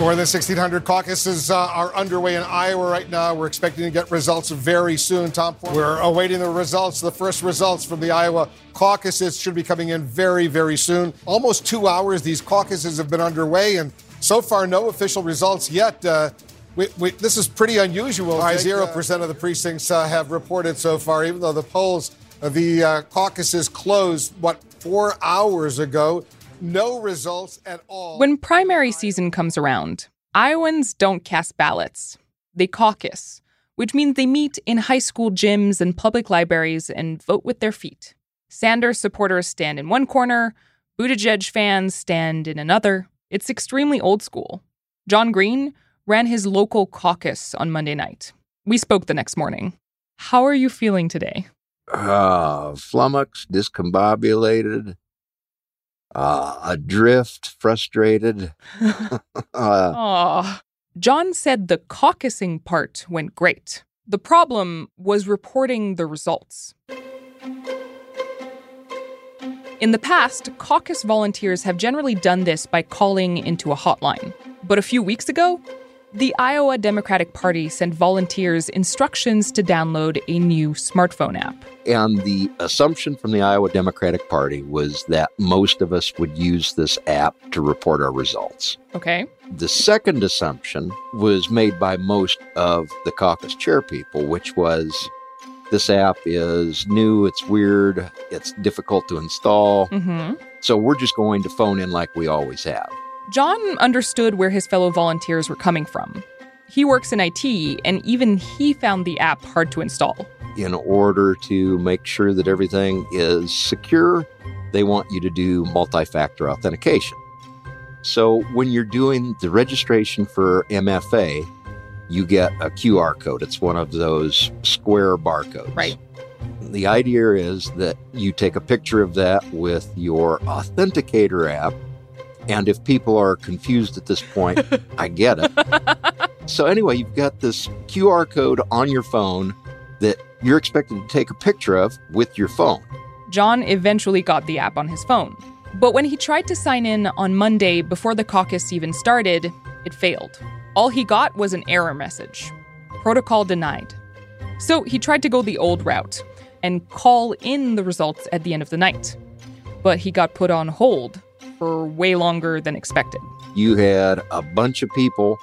More than 1,600 caucuses uh, are underway in Iowa right now. We're expecting to get results very soon. Tom, we're awaiting the results. The first results from the Iowa caucuses should be coming in very, very soon. Almost two hours these caucuses have been underway, and so far, no official results yet. Uh, we, we, this is pretty unusual. Zero percent of the precincts uh, have reported so far, even though the polls, uh, the uh, caucuses closed what four hours ago no results at all. When primary season comes around, Iowans don't cast ballots. They caucus, which means they meet in high school gyms and public libraries and vote with their feet. Sanders supporters stand in one corner, Buttigieg fans stand in another. It's extremely old school. John Green ran his local caucus on Monday night. We spoke the next morning. How are you feeling today? Uh, flummoxed, discombobulated, uh, adrift, frustrated. uh, John said the caucusing part went great. The problem was reporting the results. In the past, caucus volunteers have generally done this by calling into a hotline. But a few weeks ago, the Iowa Democratic Party sent volunteers instructions to download a new smartphone app. And the assumption from the Iowa Democratic Party was that most of us would use this app to report our results. Okay. The second assumption was made by most of the caucus chair people, which was this app is new, it's weird, it's difficult to install. Mm-hmm. So we're just going to phone in like we always have. John understood where his fellow volunteers were coming from. He works in IT, and even he found the app hard to install. In order to make sure that everything is secure, they want you to do multi factor authentication. So when you're doing the registration for MFA, you get a QR code. It's one of those square barcodes. Right. The idea is that you take a picture of that with your authenticator app and if people are confused at this point, I get it. So, anyway, you've got this QR code on your phone that you're expected to take a picture of with your phone. John eventually got the app on his phone. But when he tried to sign in on Monday before the caucus even started, it failed. All he got was an error message protocol denied. So he tried to go the old route and call in the results at the end of the night. But he got put on hold for way longer than expected. You had a bunch of people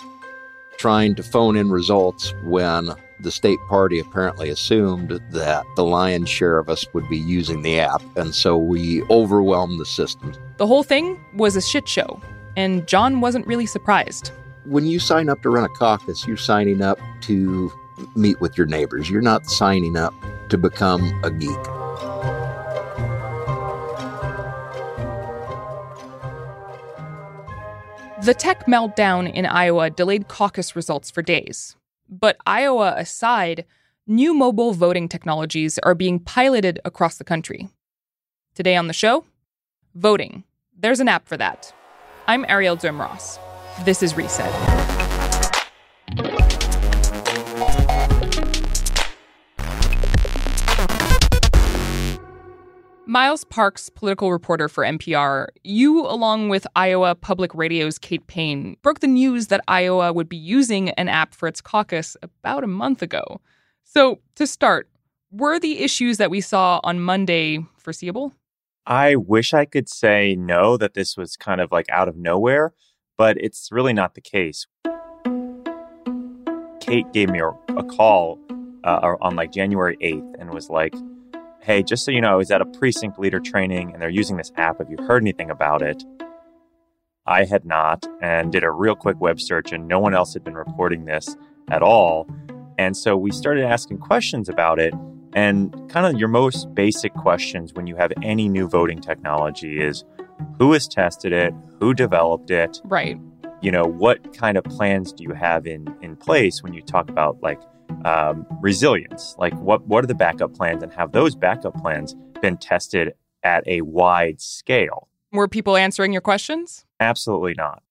trying to phone in results when the state party apparently assumed that the lion's share of us would be using the app, and so we overwhelmed the system. The whole thing was a shit show, and John wasn't really surprised. When you sign up to run a caucus, you're signing up to meet with your neighbors. You're not signing up to become a geek. The tech meltdown in Iowa delayed caucus results for days. But Iowa aside, new mobile voting technologies are being piloted across the country. Today on the show, voting. There's an app for that. I'm Arielle Duhaime-Ross. This is Reset. Miles Parks, political reporter for NPR, you, along with Iowa Public Radio's Kate Payne, broke the news that Iowa would be using an app for its caucus about a month ago. So, to start, were the issues that we saw on Monday foreseeable? I wish I could say no, that this was kind of like out of nowhere, but it's really not the case. Kate gave me a, a call uh, on like January 8th and was like, hey, just so you know, I was at a precinct leader training and they're using this app. Have you heard anything about it? I had not and did a real quick web search, and no one else had been reporting this at all. And so we started asking questions about it. And kind of your most basic questions when you have any new voting technology is who has tested it? Who developed it? Right. You know, what kind of plans do you have in, in place when you talk about like um, resilience. Like, what what are the backup plans, and have those backup plans been tested at a wide scale? Were people answering your questions? Absolutely not.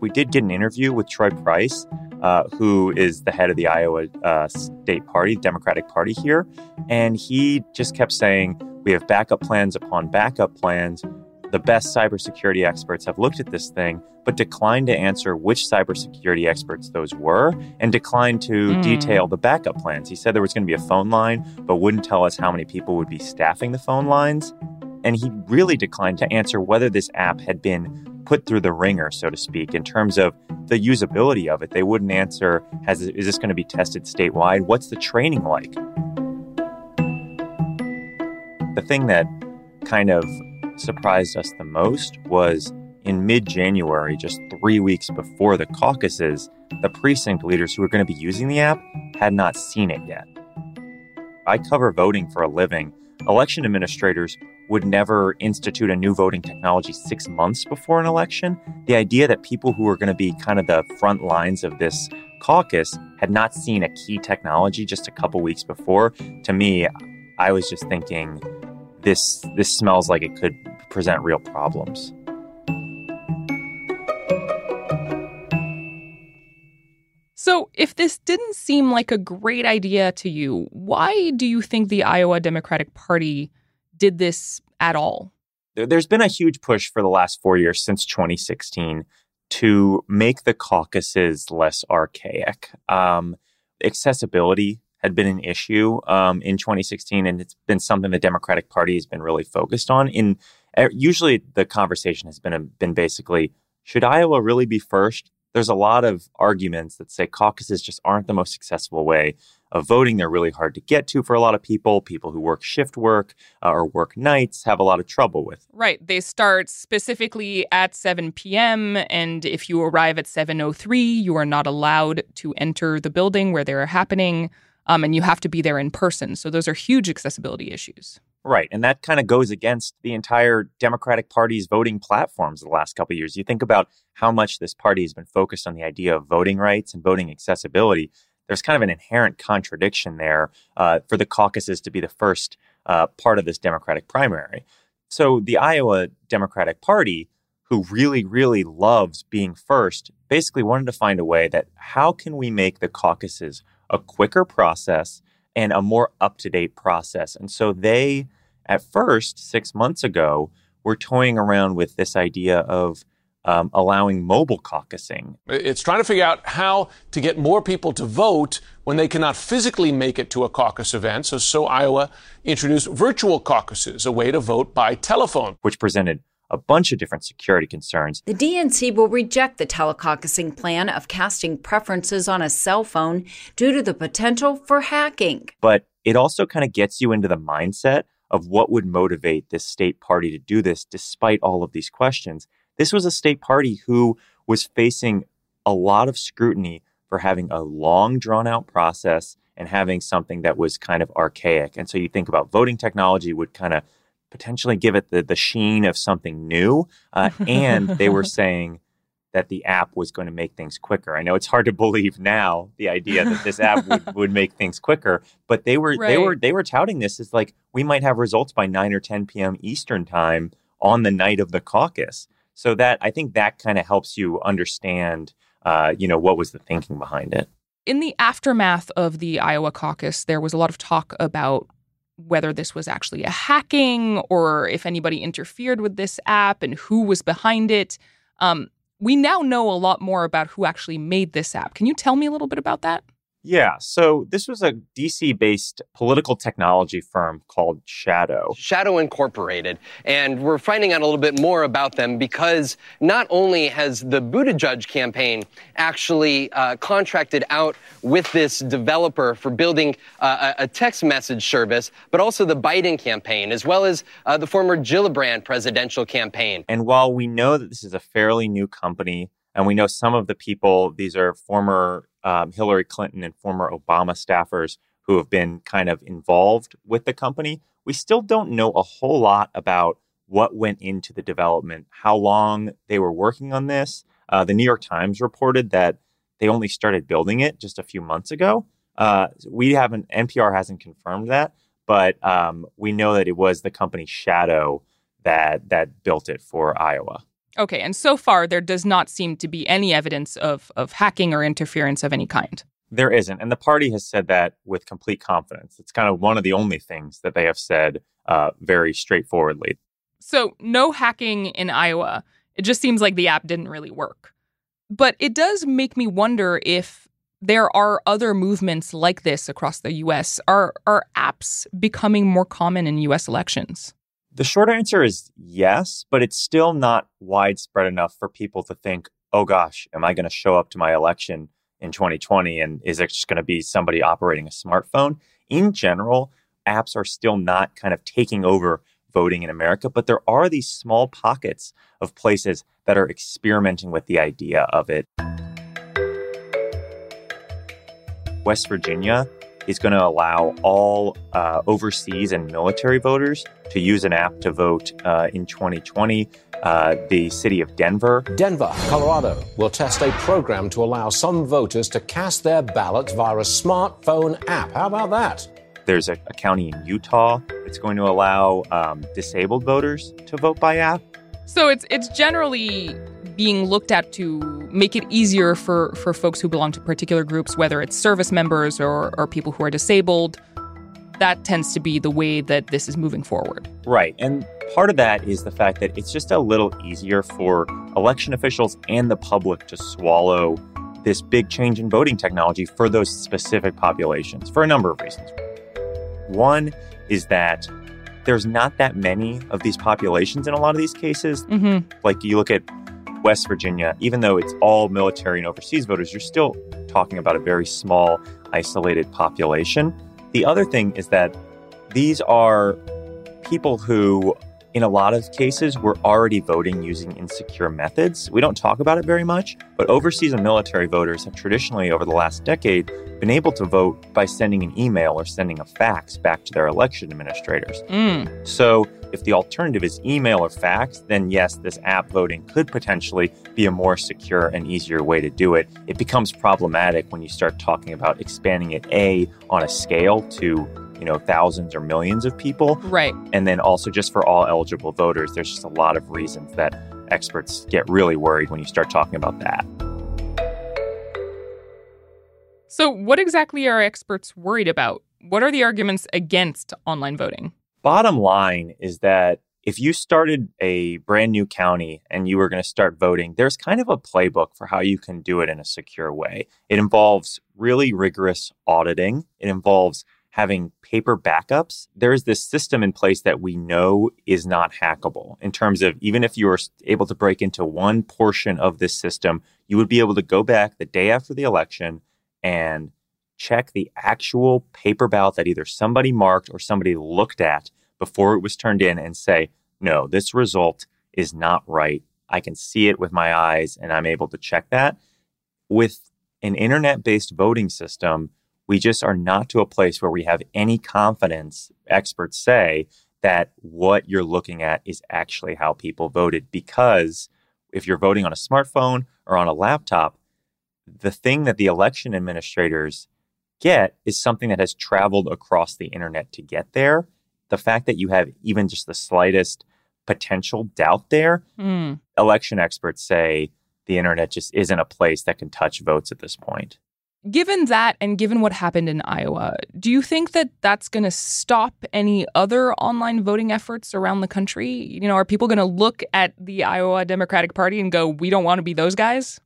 We did get an interview with Troy Price, uh, who is the head of the Iowa uh, State Party, Democratic Party here, and he just kept saying, "We have backup plans upon backup plans." The best cybersecurity experts have looked at this thing, but declined to answer which cybersecurity experts those were and declined to mm. detail the backup plans. He said there was going to be a phone line, but wouldn't tell us how many people would be staffing the phone lines. And he really declined to answer whether this app had been put through the ringer, so to speak, in terms of the usability of it. They wouldn't answer, has, is this going to be tested statewide? What's the training like? The thing that kind of surprised us the most was in mid January, just three weeks before the caucuses, the precinct leaders who were going to be using the app had not seen it yet. I cover voting for a living. Election administrators would never institute a new voting technology six months before an election. The idea that people who were going to be kind of the front lines of this caucus had not seen a key technology just a couple weeks before, to me, I was just thinking this this smells like it could present real problems. So, if this didn't seem like a great idea to you, why do you think the Iowa Democratic Party did this at all? There's been a huge push for the last four years since 2016 to make the caucuses less archaic. Um, accessibility had been an issue um, in 2016, and it's been something the Democratic Party has been really focused on. In uh, usually, the conversation has been a, been basically, should Iowa really be first? There's a lot of arguments that say caucuses just aren't the most successful way of voting. They're really hard to get to for a lot of people. People who work shift work uh, or work nights have a lot of trouble with. Right. They start specifically at 7 p.m. and if you arrive at 7:03, you are not allowed to enter the building where they are happening um, and you have to be there in person. So those are huge accessibility issues. Right. And that kind of goes against the entire Democratic Party's voting platforms the last couple years. You think about how much this party has been focused on the idea of voting rights and voting accessibility. There's kind of an inherent contradiction there uh, for the caucuses to be the first uh, part of this Democratic primary. So the Iowa Democratic Party, who really, really loves being first, basically wanted to find a way that how can we make the caucuses a quicker process and a more up to date process. And so they, at first, six months ago, were toying around with this idea of um, allowing mobile caucusing. It's trying to figure out how to get more people to vote when they cannot physically make it to a caucus event. So, so Iowa introduced virtual caucuses, a way to vote by telephone, which presented a bunch of different security concerns. The DNC will reject the telecaucusing plan of casting preferences on a cell phone due to the potential for hacking. But it also kind of gets you into the mindset of what would motivate this state party to do this despite all of these questions. This was a state party who was facing a lot of scrutiny for having a long drawn out process and having something that was kind of archaic. And so you think about voting technology would kind of potentially give it the, the sheen of something new. Uh, and they were saying that the app was going to make things quicker. I know it's hard to believe now the idea that this app would, would make things quicker, but they were right. they were they were touting this as like we might have results by 9 or 10 p.m. Eastern time on the night of the caucus. So that I think that kind of helps you understand uh, you know what was the thinking behind it. In the aftermath of the Iowa caucus, there was a lot of talk about whether this was actually a hacking or if anybody interfered with this app and who was behind it. Um, we now know a lot more about who actually made this app. Can you tell me a little bit about that? Yeah. So this was a DC based political technology firm called Shadow. Shadow Incorporated. And we're finding out a little bit more about them because not only has the Buttigieg campaign actually uh, contracted out with this developer for building uh, a text message service, but also the Biden campaign, as well as uh, the former Gillibrand presidential campaign. And while we know that this is a fairly new company, and we know some of the people, these are former um, Hillary Clinton and former Obama staffers who have been kind of involved with the company. We still don't know a whole lot about what went into the development, how long they were working on this. Uh, the New York Times reported that they only started building it just a few months ago. Uh, we haven't, NPR hasn't confirmed that, but um, we know that it was the company Shadow that that built it for Iowa. Okay, and so far there does not seem to be any evidence of of hacking or interference of any kind. There isn't, and the party has said that with complete confidence. It's kind of one of the only things that they have said uh, very straightforwardly. So, no hacking in Iowa. It just seems like the app didn't really work. But it does make me wonder if there are other movements like this across the US. Are, are apps becoming more common in US elections? The short answer is yes, but it's still not widespread enough for people to think, oh gosh, am I going to show up to my election in 2020 and is it just going to be somebody operating a smartphone? In general, apps are still not kind of taking over voting in America, but there are these small pockets of places that are experimenting with the idea of it. West Virginia is going to allow all uh, overseas and military voters to use an app to vote uh, in 2020. Uh, the city of Denver. Denver, Colorado will test a program to allow some voters to cast their ballots via a smartphone app. How about that? There's a, a county in Utah that's going to allow um, disabled voters to vote by app. So it's it's generally being looked at to make it easier for, for folks who belong to particular groups, whether it's service members or, or people who are disabled. That tends to be the way that this is moving forward. Right. And part of that is the fact that it's just a little easier for election officials and the public to swallow this big change in voting technology for those specific populations for a number of reasons. One is that there's not that many of these populations in a lot of these cases. Mm-hmm. Like you look at West Virginia, even though it's all military and overseas voters, you're still talking about a very small, isolated population. The other thing is that these are people who, in a lot of cases, were already voting using insecure methods. We don't talk about it very much, but overseas and military voters have traditionally, over the last decade, been able to vote by sending an email or sending a fax back to their election administrators. Mm. So, if the alternative is email or fax, then yes, this app voting could potentially be a more secure and easier way to do it. It becomes problematic when you start talking about expanding it A on a scale to you know thousands or millions of people Right. and then also just for all eligible voters there's just a lot of reasons that experts get really worried when you start talking about that So, what exactly are experts worried about? What are the arguments against online voting? Bottom line is that if you started a brand new county and you were going to start voting, there's kind of a playbook for how you can do it in a secure way. It involves really rigorous auditing, it involves having paper backups. There's this system in place that we know is not hackable in terms of even if you were able to break into one portion of this system, you would be able to go back the day after the election and check the actual paper ballot that either somebody marked or somebody looked at before it was turned in and say, no, this result is not right. I can see it with my eyes and I'm able to check that. With an internet based voting system, we just are not to a place where we have any confidence, experts say, that what you're looking at is actually how people voted. Because if you're voting on a smartphone or on a laptop, the thing that the election administrators get is something that has traveled across the internet to get there. The fact that you have even just the slightest potential doubt there, Hmm. election experts say the internet just isn't a place that can touch votes at this point. Given that and given what happened in Iowa, do you think that that's going to stop any other online voting efforts around the country? You know, are people going to look at the Iowa Democratic Party and go, we don't want to be those guys?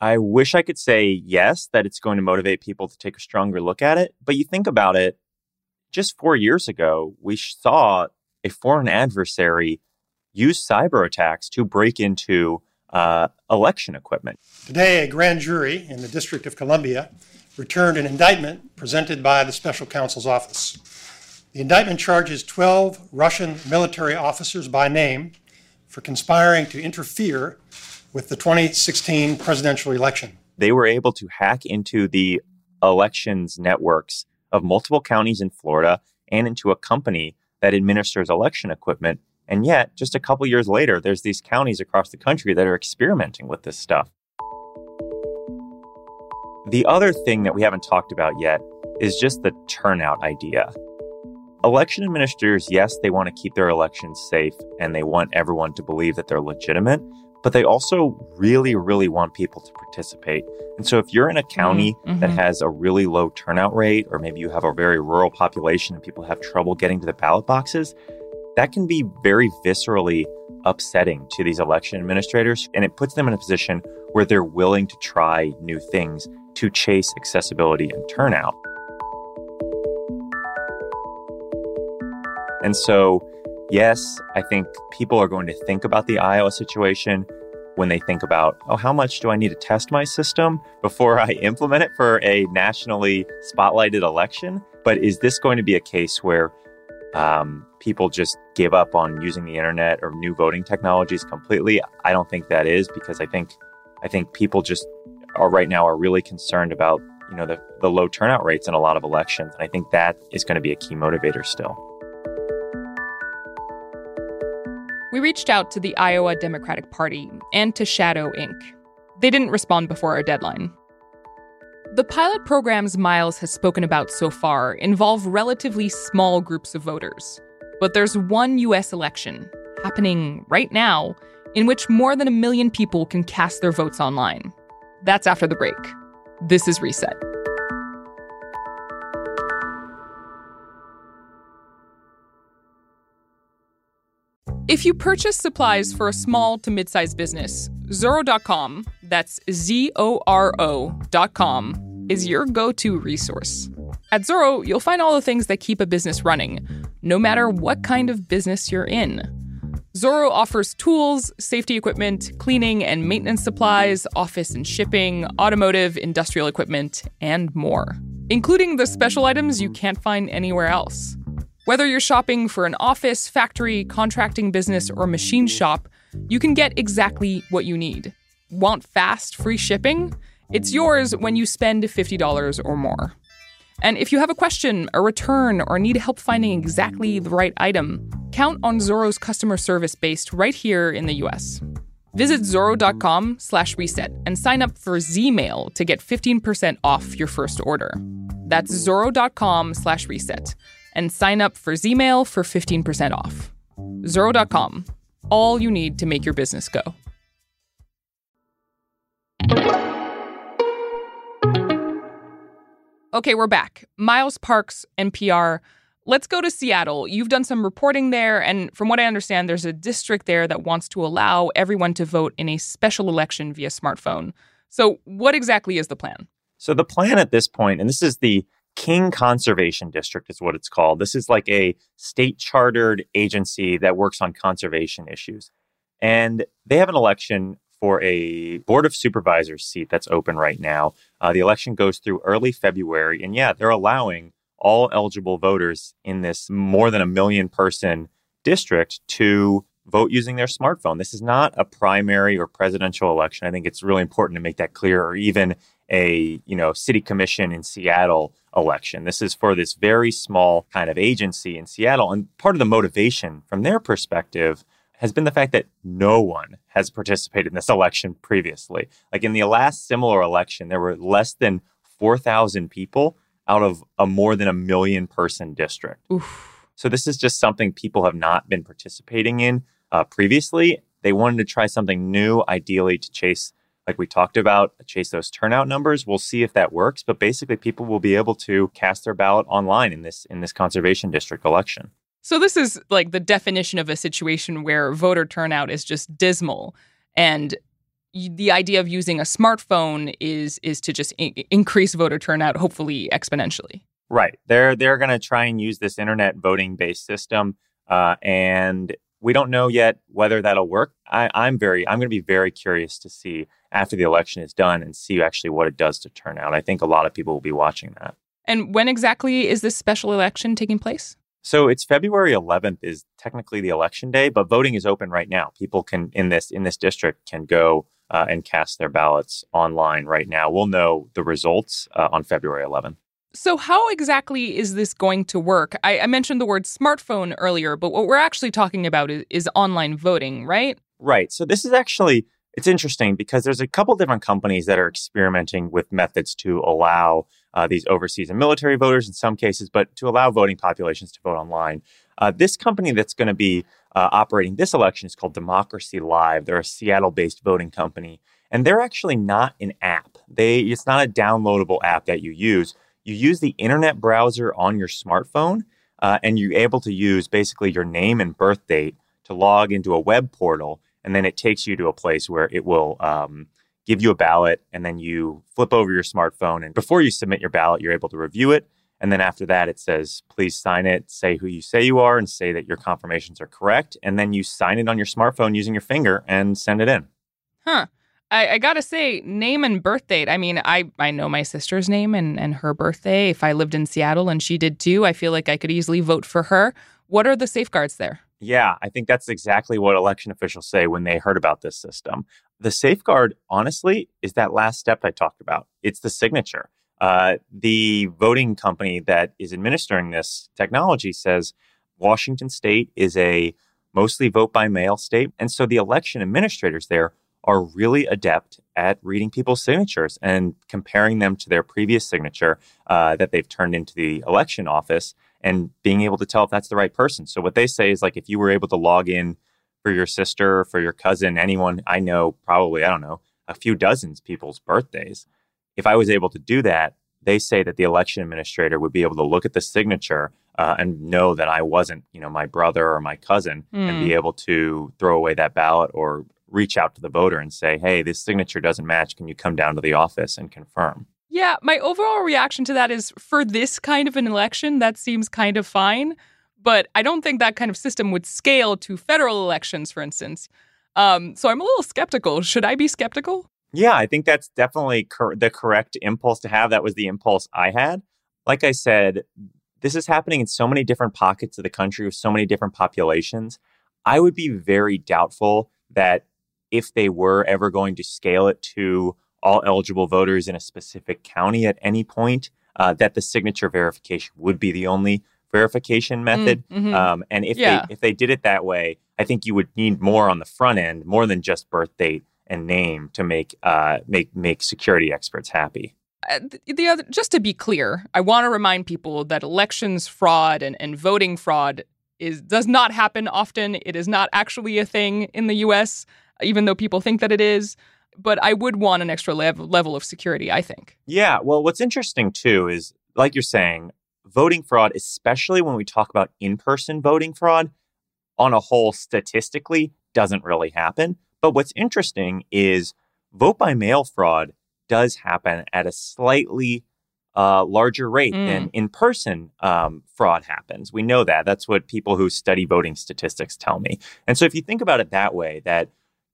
I wish I could say yes, that it's going to motivate people to take a stronger look at it. But you think about it, just four years ago, we saw a foreign adversary use cyber attacks to break into uh, election equipment. Today, a grand jury in the District of Columbia returned an indictment presented by the special counsel's office. The indictment charges 12 Russian military officers by name for conspiring to interfere with the 2016 presidential election. They were able to hack into the elections networks of multiple counties in Florida and into a company that administers election equipment. And yet, just a couple years later, there's these counties across the country that are experimenting with this stuff. The other thing that we haven't talked about yet is just the turnout idea. Election administrators, yes, they want to keep their elections safe and they want everyone to believe that they're legitimate, but they also really, really want people to participate. And so if you're in a county Mhm, that has a really low turnout rate, or maybe you have a very rural population and people have trouble getting to the ballot boxes, that can be very viscerally upsetting to these election administrators. And it puts them in a position where they're willing to try new things to chase accessibility and turnout. And so, yes, I think people are going to think about the Iowa situation when they think about, oh, how much do I need to test my system before I implement it for a nationally spotlighted election? But is this going to be a case where um, people just give up on using the internet or new voting technologies completely. I don't think that is because I think I think people just are right now are really concerned about you know the, the low turnout rates in a lot of elections. And I think that is going to be a key motivator still. We reached out to the Iowa Democratic Party and to Shadow Inc. They didn't respond before our deadline. The pilot programs Miles has spoken about so far involve relatively small groups of voters. But there's one US election happening right now in which more than a million people can cast their votes online. That's after the break. This is Reset. If you purchase supplies for a small to mid sized business, Zoro.com, that's Z O R O.com, is your go to resource. At Zoro, you'll find all the things that keep a business running, no matter what kind of business you're in. Zoro offers tools, safety equipment, cleaning and maintenance supplies, office and shipping, automotive, industrial equipment, and more, including the special items you can't find anywhere else. Whether you're shopping for an office, factory, contracting business, or machine shop, you can get exactly what you need. Want fast, free shipping? It's yours when you spend $50 or more. And if you have a question, a return, or need help finding exactly the right item, count on Zoro's customer service based right here in the US. Visit Zoro.com slash reset and sign up for Zmail to get 15% off your first order. That's Zoro.com slash reset and sign up for Zmail for 15% off. Zoro.com. All you need to make your business go. Okay, we're back. Miles Parks, NPR. Let's go to Seattle. You've done some reporting there, and from what I understand, there's a district there that wants to allow everyone to vote in a special election via smartphone. So, what exactly is the plan? So, the plan at this point, and this is the King Conservation District, is what it's called. This is like a state chartered agency that works on conservation issues. And they have an election for a Board of Supervisors seat that's open right now. Uh, the election goes through early February. And yeah, they're allowing all eligible voters in this more than a million person district to vote using their smartphone. This is not a primary or presidential election. I think it's really important to make that clear, or even a you know city commission in Seattle election. This is for this very small kind of agency in Seattle, and part of the motivation from their perspective has been the fact that no one has participated in this election previously. Like in the last similar election, there were less than 4,000 people out of a more than a million person district. Oof. So this is just something people have not been participating in uh, previously. They wanted to try something new, ideally to chase, like we talked about, chase those turnout numbers. We'll see if that works, but basically people will be able to cast their ballot online in this in this conservation district election. So this is like the definition of a situation where voter turnout is just dismal and the idea of using a smartphone is is to just I- increase voter turnout hopefully exponentially. Right. They're they're going to try and use this internet voting based system uh, and we don't know yet whether that'll work. I, I'm very I'm going to be very curious to see after the election is done and see actually what it does to turnout. I think a lot of people will be watching that. And when exactly is this special election taking place? So it's February 11th is technically the election day, but voting is open right now. People can in this in this district can go uh, and cast their ballots online right now. We'll know the results uh, on February 11th. So, how exactly is this going to work? I, I, mentioned the word smartphone earlier, but what we're actually talking about is, is online voting, right? Right. So, this is actually it's interesting because there's a couple different companies that are experimenting with methods to allow uh, these overseas and military voters in some cases, but to allow voting populations to vote online. Uh, this company that's going to be uh, operating this election is called Democracy Live. They're a Seattle-based voting company, and they're actually not an app. They it's not a downloadable app that you use. You use the internet browser on your smartphone, uh, and you're able to use basically your name and birth date to log into a web portal, and then it takes you to a place where it will um, give you a ballot, and then you flip over your smartphone, and before you submit your ballot, you're able to review it. And then after that, it says, please sign it, say who you say you are, and say that your confirmations are correct. And then you sign it on your smartphone using your finger and send it in. Huh. I, I gotta say, name and birth date. I mean, I, I know my sister's name and, and her birthday. If I lived in Seattle and she did too, I feel like I could easily vote for her. What are the safeguards there? Yeah, I think that's exactly what election officials say when they heard about this system. The safeguard, honestly, is that last step I talked about. It's the signature. Uh, the voting company that is administering this technology says Washington state is a mostly vote by mail state. And so the election administrators there are really adept at reading people's signatures and comparing them to their previous signature uh, that they've turned into the election office and being able to tell if that's the right person. So what they say is like if you were able to log in for your sister, for your cousin, anyone I know, probably, I don't know, a few dozens people's birthdays. If I was able to do that, they say that the election administrator would be able to look at the signature uh, and know that I wasn't, you know, my brother or my cousin, mm. and be able to throw away that ballot or reach out to the voter and say, "Hey, this signature doesn't match. Can you come down to the office and confirm?" Yeah, my overall reaction to that is for this kind of an election, that seems kind of fine. But I don't think that kind of system would scale to federal elections, for instance. Um, so I'm a little skeptical. Should I be skeptical? Yeah, I think that's definitely cor- the correct impulse to have. That was the impulse I had. Like I said, this is happening in so many different pockets of the country with so many different populations. I would be very doubtful that if they were ever going to scale it to all eligible voters in a specific county at any point, uh, that the signature verification would be the only verification mm, method. Mm-hmm. Um, and if yeah. they if they did it that way, I think you would need more on the front end, more than just birth date and name to make uh, make make security experts happy. Uh, the other, just to be clear, I want to remind people that elections fraud and, and voting fraud is does not happen often. It is not actually a thing in the U.S., even though people think that it is. But I would want an extra lev- level of security. I think. Yeah. Well, what's interesting too is, like you're saying, voting fraud, especially when we talk about in-person voting fraud, on a whole, statistically, doesn't really happen. But what's interesting is vote by mail fraud does happen at a slightly uh, larger rate mm. than in person um, fraud happens. We know that. That's what people who study voting statistics tell me. And so if you think about it that way, that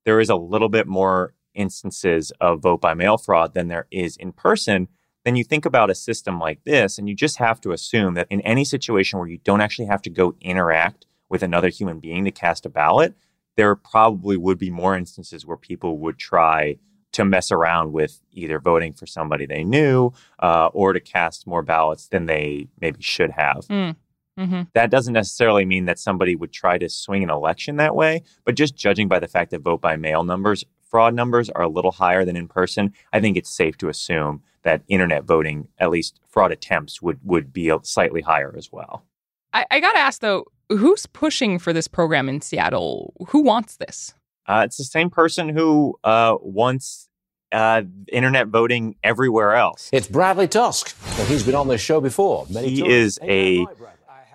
there is a little bit more instances of vote by mail fraud than there is in person, then you think about a system like this and you just have to assume that in any situation where you don't actually have to go interact with another human being to cast a ballot, there probably would be more instances where people would try to mess around with either voting for somebody they knew uh, or to cast more ballots than they maybe should have. Mm. Mm-hmm. That doesn't necessarily mean that somebody would try to swing an election that way, but just judging by the fact that vote by mail numbers, fraud numbers are a little higher than in person, I think it's safe to assume that internet voting, at least fraud attempts, would, would be slightly higher as well. I, I got to ask though, who's pushing for this program in Seattle? Who wants this? Uh, it's the same person who uh, wants uh, internet voting everywhere else. It's Bradley Tusk, and he's been on this show before. Many he times. is a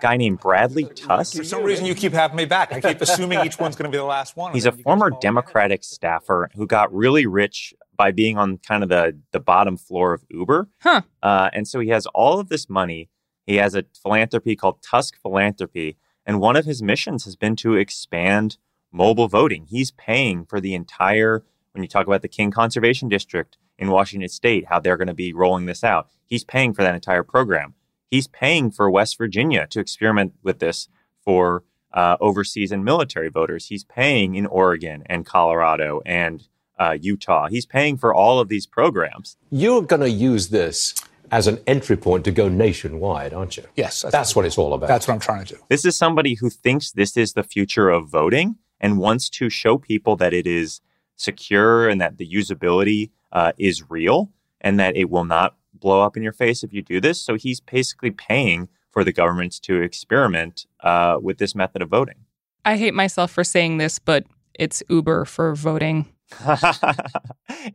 guy named Bradley Tusk. For some reason, you keep having me back. I keep assuming each one's going to be the last one. He's a former Democratic staffer who got really rich by being on kind of the, the bottom floor of Uber. Huh. Uh, and so he has all of this money. He has a philanthropy called Tusk Philanthropy, and one of his missions has been to expand mobile voting. He's paying for the entire, when you talk about the King Conservation District in Washington State, how they're going to be rolling this out, he's paying for that entire program. He's paying for West Virginia to experiment with this for uh, overseas and military voters. He's paying in Oregon and Colorado and uh, Utah. He's paying for all of these programs. You're going to use this as an entry point to go nationwide, aren't you? Yes. That's, that's what it's all about. That's what I'm trying to do. This is somebody who thinks this is the future of voting and wants to show people that it is secure and that the usability uh, is real and that it will not blow up in your face if you do this. So he's basically paying for the governments to experiment uh, with this method of voting. I hate myself for saying this, but it's Uber for voting.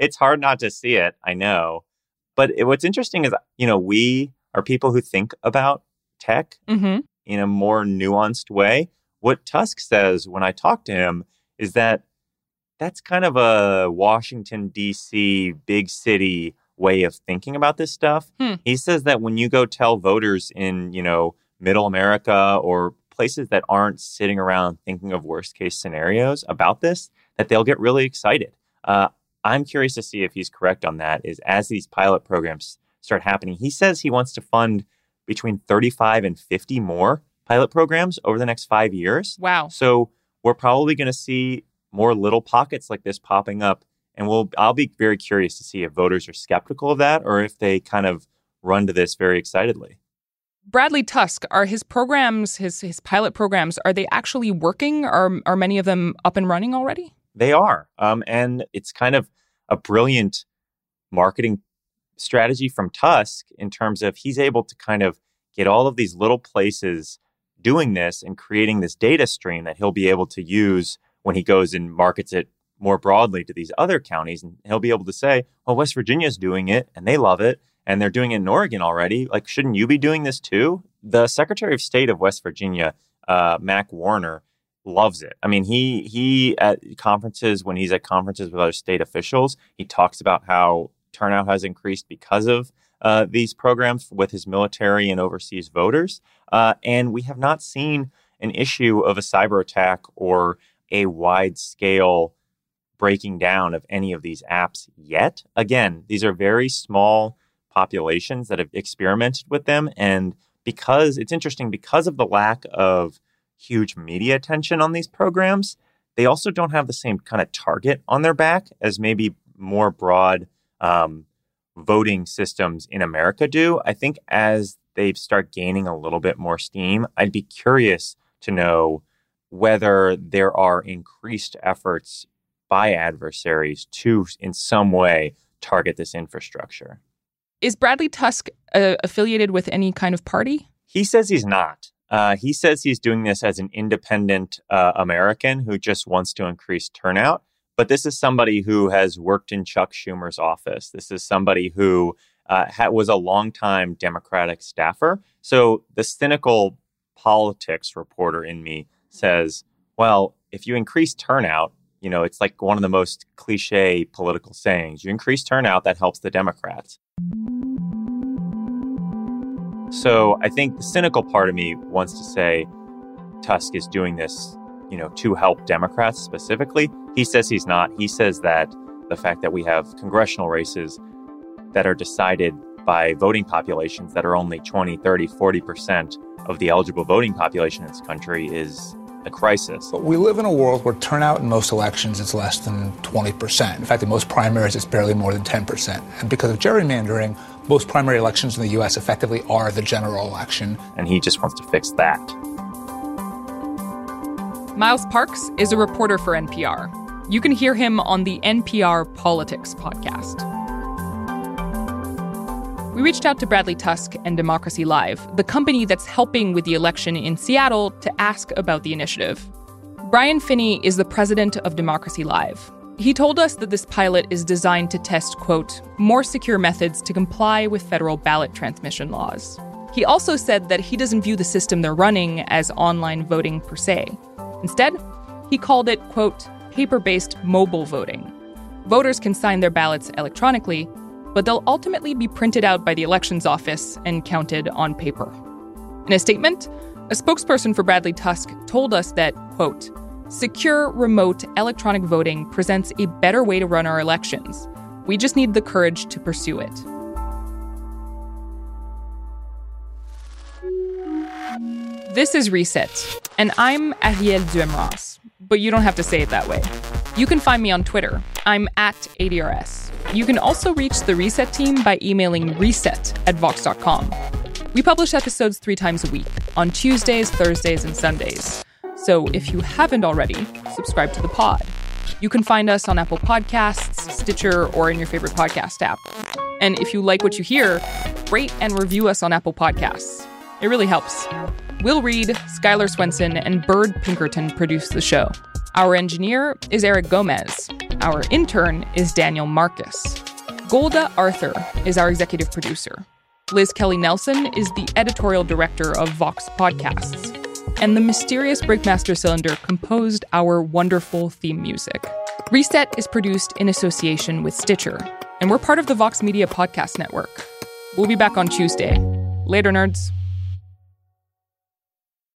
it's hard not to see it. I know. But it, what's interesting is, you know, we are people who think about tech mm-hmm. in a more nuanced way. What Tusk says when I talk to him is that that's kind of a Washington, D.C., big city way of thinking about this stuff. Hmm. He says that when you go tell voters in, you know, middle America or places that aren't sitting around thinking of worst case scenarios about this, that they'll get really excited. Uh, I'm curious to see if he's correct on that. Is as these pilot programs start happening, he says he wants to fund between 35 and 50 more pilot programs over the next five years. Wow. So we're probably going to see more little pockets like this popping up. And we'll, I'll be very curious to see if voters are skeptical of that or if they kind of run to this very excitedly. Bradley Tusk, are his programs, his his pilot programs, are they actually working? Are are many of them up and running already? They are. Um, and it's kind of a brilliant marketing strategy from Tusk in terms of he's able to kind of get all of these little places doing this and creating this data stream that he'll be able to use when he goes and markets it more broadly to these other counties. And he'll be able to say, well, West Virginia's doing it and they love it. And they're doing it in Oregon already. Like, shouldn't you be doing this too? The Secretary of State of West Virginia, uh, Mac Warner, loves it. I mean, he he at conferences when he's at conferences with other state officials, he talks about how turnout has increased because of uh, these programs with his military and overseas voters. Uh, and we have not seen an issue of a cyber attack or a wide scale breaking down of any of these apps yet. Again, these are very small populations that have experimented with them. And because it's interesting, because of the lack of huge media attention on these programs, they also don't have the same kind of target on their back as maybe more broad um, voting systems in America do. I think as they start gaining a little bit more steam, I'd be curious to know whether there are increased efforts by adversaries to, in some way, target this infrastructure. Is Bradley Tusk uh, affiliated with any kind of party? He says he's not. Uh, he says he's doing this as an independent uh, American who just wants to increase turnout. But this is somebody who has worked in Chuck Schumer's office. This is somebody who uh, ha- was a longtime Democratic staffer. So the cynical politics reporter in me says, well, if you increase turnout, you know, it's like one of the most cliche political sayings. You increase turnout, that helps the Democrats. So I think the cynical part of me wants to say Tusk is doing this, you know, to help Democrats specifically. He says he's not. He says that the fact that we have congressional races that are decided by voting populations that are only 20, 30, 40% of the eligible voting population in this country is a crisis. But we live in a world where turnout in most elections is less than 20%. In fact, in most primaries, it's barely more than 10%. And because of gerrymandering, most primary elections in the U.S. effectively are the general election. And he just wants to fix that. Miles Parks is a reporter for NPR. You can hear him on the NPR Politics podcast. We reached out to Bradley Tusk and Democracy Live, the company that's helping with the election in Seattle, to ask about the initiative. Bryan Finney is the president of Democracy Live. He told us that this pilot is designed to test, quote, more secure methods to comply with federal ballot transmission laws. He also said that he doesn't view the system they're running as online voting per se. Instead, he called it, quote, paper based mobile voting. Voters can sign their ballots electronically, but they'll ultimately be printed out by the elections office and counted on paper. In a statement, a spokesperson for Bradley Tusk told us that, quote, secure remote electronic voting presents a better way to run our elections. We just need the courage to pursue it. This is Reset, and I'm Arielle Duhaime-Ross, but you don't have to say it that way. You can find me on Twitter. I'm at ADRS. You can also reach the Reset team by emailing reset at vox.com. We publish episodes three times a week on Tuesdays, Thursdays, and Sundays. So if you haven't already, subscribe to the pod. You can find us on Apple Podcasts, Stitcher, or in your favorite podcast app. And if you like what you hear, rate and review us on Apple Podcasts. It really helps. Will Reed, Skylar Swenson, and Byrd Pinkerton produce the show. Our engineer is Eric Gomez. Our intern is Daniel Marcus. Golda Arthur is our executive producer. Liz Kelly Nelson is the editorial director of Vox Podcasts. And the mysterious Breakmaster Cylinder composed our wonderful theme music. Reset is produced in association with Stitcher, and we're part of the Vox Media Podcast Network. We'll be back on Tuesday. Later, nerds.